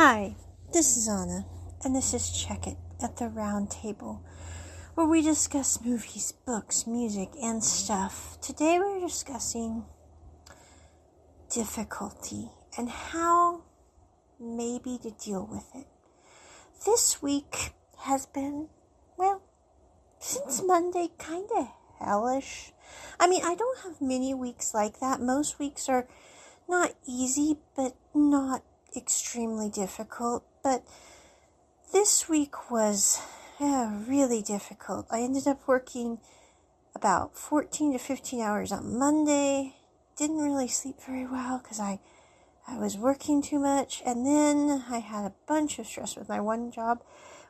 Hi, this is Anna, and this is Check It at the Round Table, where we discuss movies, books, music, and stuff. Today we're discussing difficulty and how maybe to deal with it. This week has been, well, since Monday, kind of hellish. I mean, I don't have many weeks like that. Most weeks are not easy, but not extremely difficult. But this week was yeah, really difficult. I ended up working about 14 to 15 hours on Monday. Didn't really sleep very well because I, I was working too much. And then I had a bunch of stress with my one job,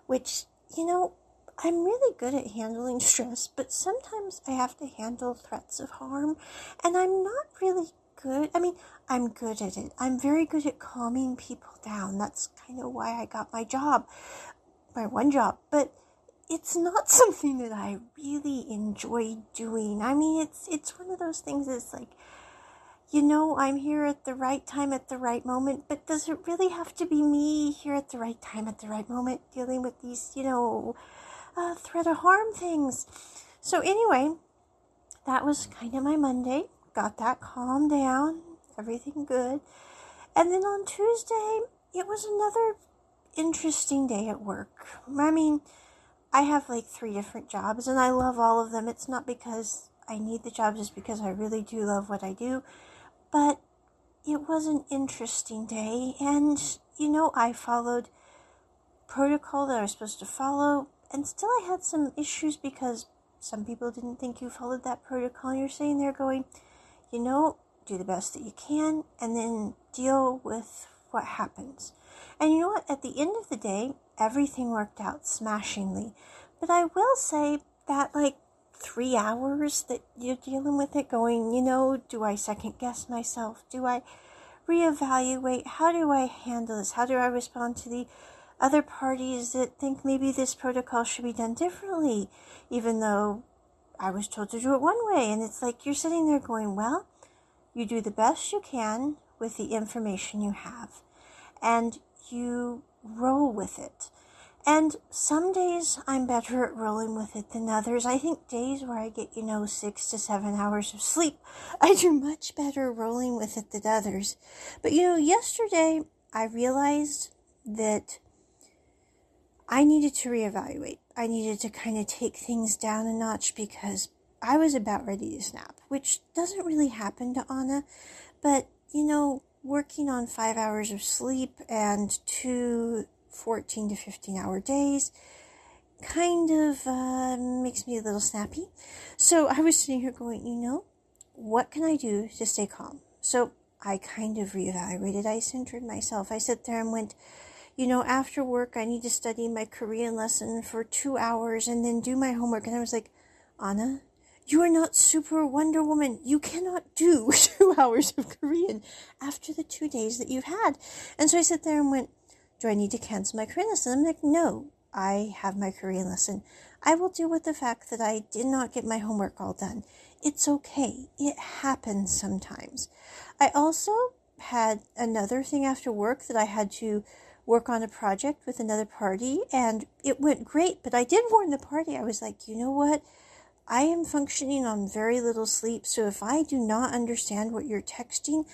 which, you know, I'm really good at handling stress, but sometimes I have to handle threats of harm, and I'm not really good. I mean, I'm good at it. I'm very good at calming people down. That's kind of why I got my job, my one job. But it's not something that I really enjoy doing. I mean, it's it's one of those things that's like, you know, I'm here at the right time at the right moment, but does it really have to be me here at the right time at the right moment dealing with these, you know, uh, threat of harm things? So anyway, that was kind of my Monday got that calmed down, everything good. And then on Tuesday, it was another interesting day at work. I mean, I have like three different jobs and I love all of them. It's not because I need the job, just because I really do love what I do. But it was an interesting day, and you know, I followed protocol that I was supposed to follow, and still I had some issues because some people didn't think you followed that protocol. You're sitting there going, you know, do the best that you can, and then deal with what happens. And you know what? At the end of the day, everything worked out smashingly. But I will say that, like, three hours that you're dealing with it, going, you know, do I second guess myself? Do I reevaluate? How do I handle this? How do I respond to the other parties that think maybe this protocol should be done differently, even though I was told to do it one way. And it's like you're sitting there going, well, you do the best you can with the information you have, and you roll with it. And some days I'm better at rolling with it than others. I think days where I get, you know, six to seven hours of sleep, I do much better rolling with it than others. But, you know, yesterday I realized that I needed to reevaluate. I needed to kind of take things down a notch because I was about ready to snap, which doesn't really happen to Anna. But, you know, working on five hours of sleep and two 14 to 15 hour days kind of uh, makes me a little snappy. So I was sitting here going, you know, what can I do to stay calm? So I kind of reevaluated. I centered myself. I sat there and went, you know, after work, I need to study my Korean lesson for two hours and then do my homework. And I was like, Anna, you are not super Wonder Woman. You cannot do two hours of Korean after the two days that you've had. And so I sat there and went, Do I need to cancel my Korean lesson? I'm like, No, I have my Korean lesson. I will deal with the fact that I did not get my homework all done. It's okay. It happens sometimes. I also had another thing after work that I had to work on a project with another party and it went great, but I did warn the party. I was like, you know what? I am functioning on very little sleep, so if I do not understand what you're texting,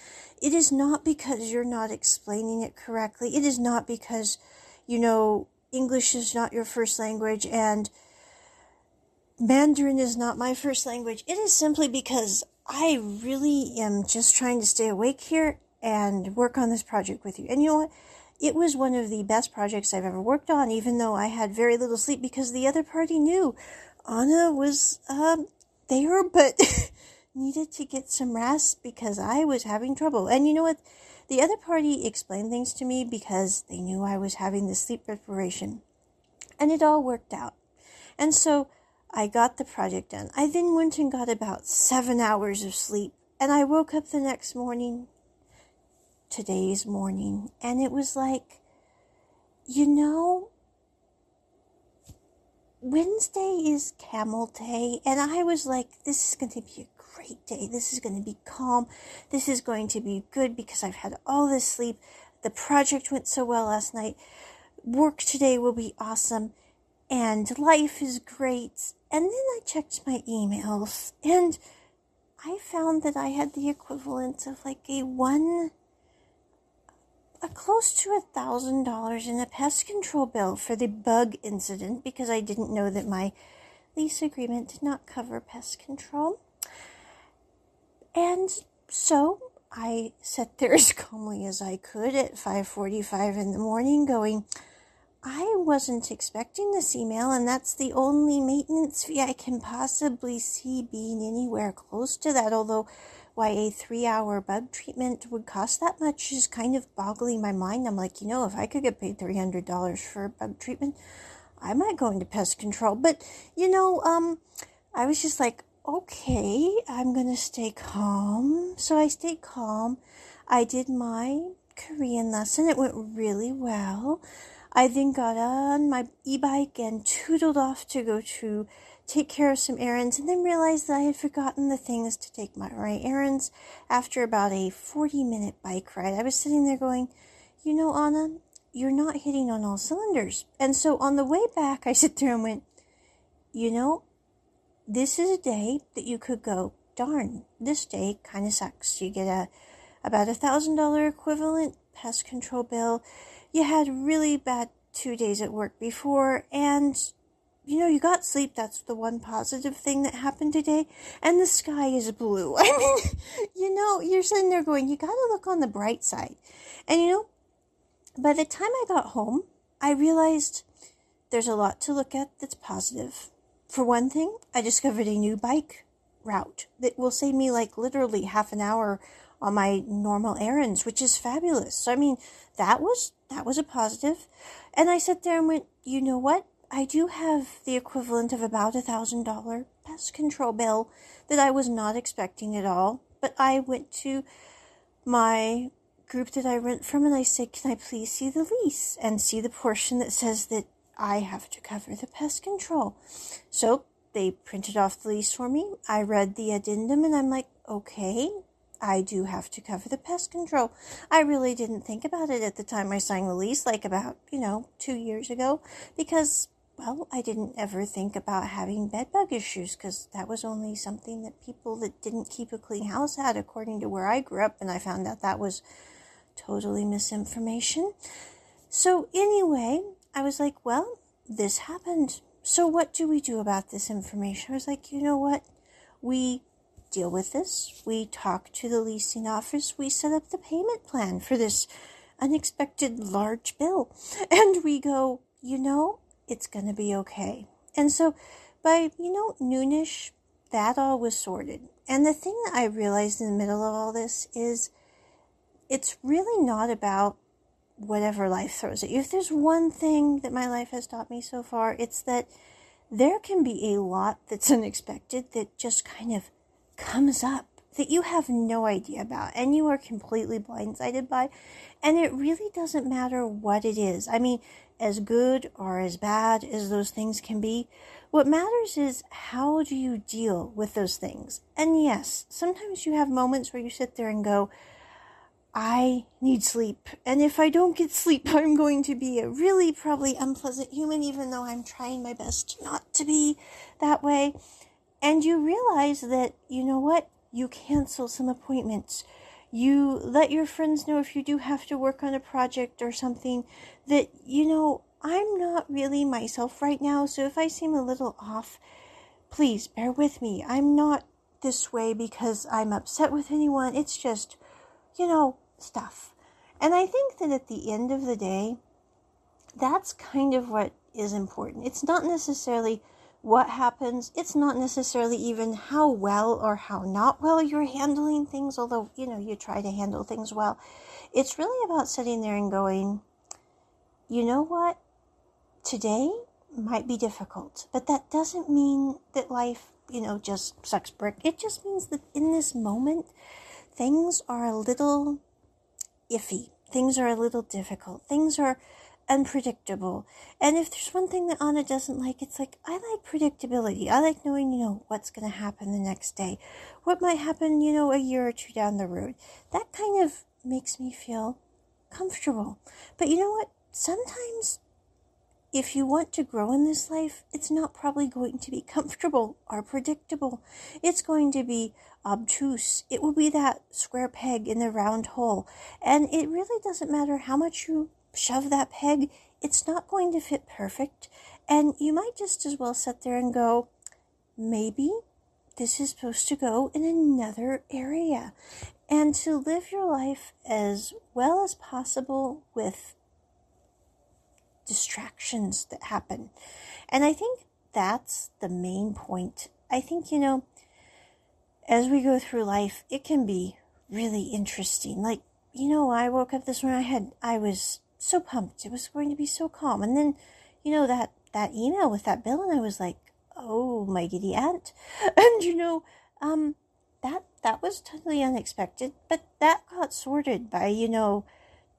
it is not because you're not explaining it correctly. It is not because, you know, English is not your first language and Mandarin is not my first language. It is simply because I really am just trying to stay awake here and work on this project with you. And you know what? It was one of the best projects I've ever worked on, even though I had very little sleep because the other party knew Anna was um, there, but needed to get some rest because I was having trouble. And you know what? The other party explained things to me because they knew I was having the sleep deprivation. And it all worked out. And so I got the project done. I then went and got about seven hours of sleep. And I woke up the next morning today's morning. And it was like, you know, Wednesday is camel day. And I was like, this is going to be a great day. This is going to be calm. This is going to be good because I've had all this sleep. the project went so well last night. Work today will be awesome. And life is great. And then I checked my emails and I found that I had the equivalent of like a one, a close to a thousand dollars in a pest control bill for the bug incident because I didn't know that my lease agreement did not cover pest control. And so I sat there as calmly as I could at 5:45 in the morning going I wasn't expecting this email and that's the only maintenance fee I can possibly see being anywhere close to that although why a 3-hour bug treatment would cost that much is kind of boggling my mind. I'm like, you know, if I could get paid $300 for a bug treatment, I might go into pest control. But, you know, um I was just like, okay, I'm going to stay calm. So I stayed calm. I did my Korean lesson. It went really well. I then got on my e-bike and tootled off to go to take care of some errands and then realized that I had forgotten the things to take my errands after about a 40 minute bike ride. I was sitting there going, you know, Anna, you're not hitting on all cylinders. And so on the way back, I sit there and went, you know, this is a day that you could go, darn, this day kind of sucks. You get a about a thousand dollar equivalent pest control bill. You had really bad two days at work before, and you know, you got sleep. That's the one positive thing that happened today. And the sky is blue. I mean, you know, you're sitting there going, you got to look on the bright side. And you know, by the time I got home, I realized there's a lot to look at that's positive. For one thing, I discovered a new bike route that will save me like literally half an hour on my normal errands, which is fabulous. So I mean, that was that was a positive. And I sat there and went, you know what? I do have the equivalent of about a thousand dollar pest control bill that I was not expecting at all. But I went to my group that I rent from and I said, Can I please see the lease and see the portion that says that I have to cover the pest control. So they printed off the lease for me. I read the addendum and I'm like, okay, I do have to cover the pest control. I really didn't think about it at the time I signed the lease, like about, you know, two years ago, because, well, I didn't ever think about having bed bug issues because that was only something that people that didn't keep a clean house had, according to where I grew up, and I found out that was totally misinformation. So, anyway, I was like, well, this happened. So what do we do about this information? I was like, you know what? We deal with this. We talk to the leasing office. We set up the payment plan for this unexpected large bill. And we go, you know, it's going to be okay. And so by, you know, noonish, that all was sorted. And the thing that I realized in the middle of all this is it's really not about whatever life throws at you. If there's one thing that my life has taught me so far, it's that there can be a lot that's unexpected that just kind of comes up that you have no idea about and you are completely blindsided by. And it really doesn't matter what it is. I mean, as good or as bad as those things can be, what matters is how do you deal with those things? And yes, sometimes you have moments where you sit there and go, I need sleep. And if I don't get sleep, I'm going to be a really probably unpleasant human, even though I'm trying my best not to be that way. And you realize that, you know what? You cancel some appointments. You let your friends know if you do have to work on a project or something that, you know, I'm not really myself right now. So if I seem a little off, please bear with me. I'm not this way because I'm upset with anyone. It's just, you know, stuff. And I think that at the end of the day, that's kind of what is important. It's not necessarily what happens, it's not necessarily even how well or how not well you're handling things, although, you know, you try to handle things well. It's really about sitting there and going, you know what? Today might be difficult, but that doesn't mean that life, you know, just sucks brick. It just means that in this moment, things are a little iffy. Things are a little difficult. Things are unpredictable. And if there's one thing that Anna doesn't like, it's like, I like predictability. I like knowing, you know, what's going to happen the next day. What might happen, you know, a year or two down the road. That kind of makes me feel comfortable. But you know what? Sometimes if you want to grow in this life, it's not probably going to be comfortable or predictable. It's going to be obtuse. It will be that square peg in the round hole. And it really doesn't matter how much you shove that peg, it's not going to fit perfect. And you might just as well sit there and go, maybe this is supposed to go in another area. And to live your life as well as possible with distractions that happen. And I think that's the main point. I think, you know, as we go through life, it can be really interesting. Like, you know, I woke up this morning, I had, I was so pumped. It was going to be so calm. And then, you know, that, that email with that bill, and I was like, oh, my giddy aunt. And, you know, um, that, that was totally unexpected, but that got sorted by, you know,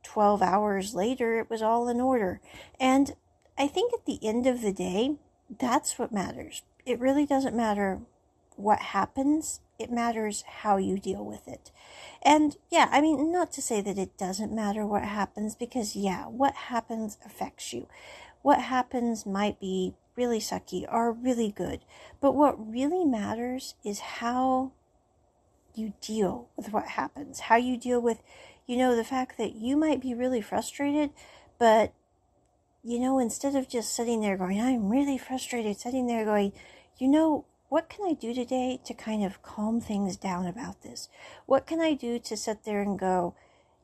12 hours later, it was all in order. And I think at the end of the day, that's what matters. It really doesn't matter what happens, it matters how you deal with it. And yeah, I mean, not to say that it doesn't matter what happens, because yeah, what happens affects you. What happens might be really sucky or really good. But what really matters is how you deal with what happens, how you deal with you know, the fact that you might be really frustrated, but, you know, instead of just sitting there going, I'm really frustrated, sitting there going, you know, what can I do today to kind of calm things down about this? What can I do to sit there and go,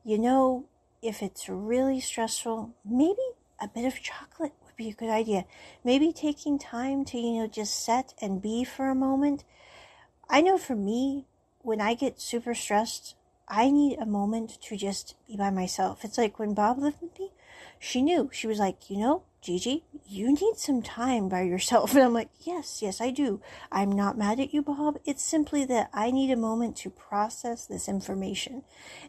you know, if it's really stressful, maybe a bit of chocolate would be a good idea. Maybe taking time to, you know, just set and be for a moment. I know for me, when I get super stressed, I need a moment to just be by myself. It's like when Bob lived with me, she knew. She was like, you know, Gigi, you need some time by yourself. And I'm like, yes, yes, I do. I'm not mad at you, Bob. It's simply that I need a moment to process this information.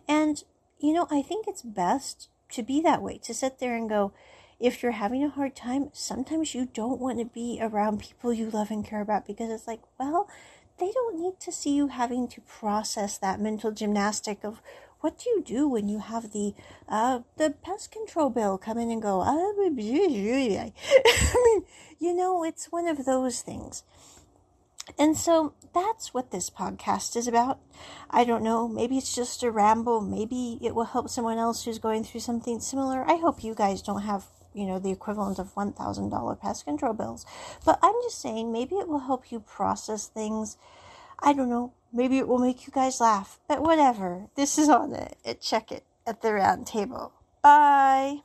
And, you know, I think it's best to be that way, to sit there and go, if you're having a hard time, sometimes you don't want to be around people you love and care about because it's like, well, they don't need to see you having to process that mental gymnastic of what do you do when you have the uh, the pest control bill come in and go ah, I mean you know it's one of those things and so that's what this podcast is about i don't know maybe it's just a ramble maybe it will help someone else who's going through something similar i hope you guys don't have you know, the equivalent of $1,000 pest control bills. But I'm just saying, maybe it will help you process things. I don't know. Maybe it will make you guys laugh. But whatever. This is Anna. Check it at the round table. Bye.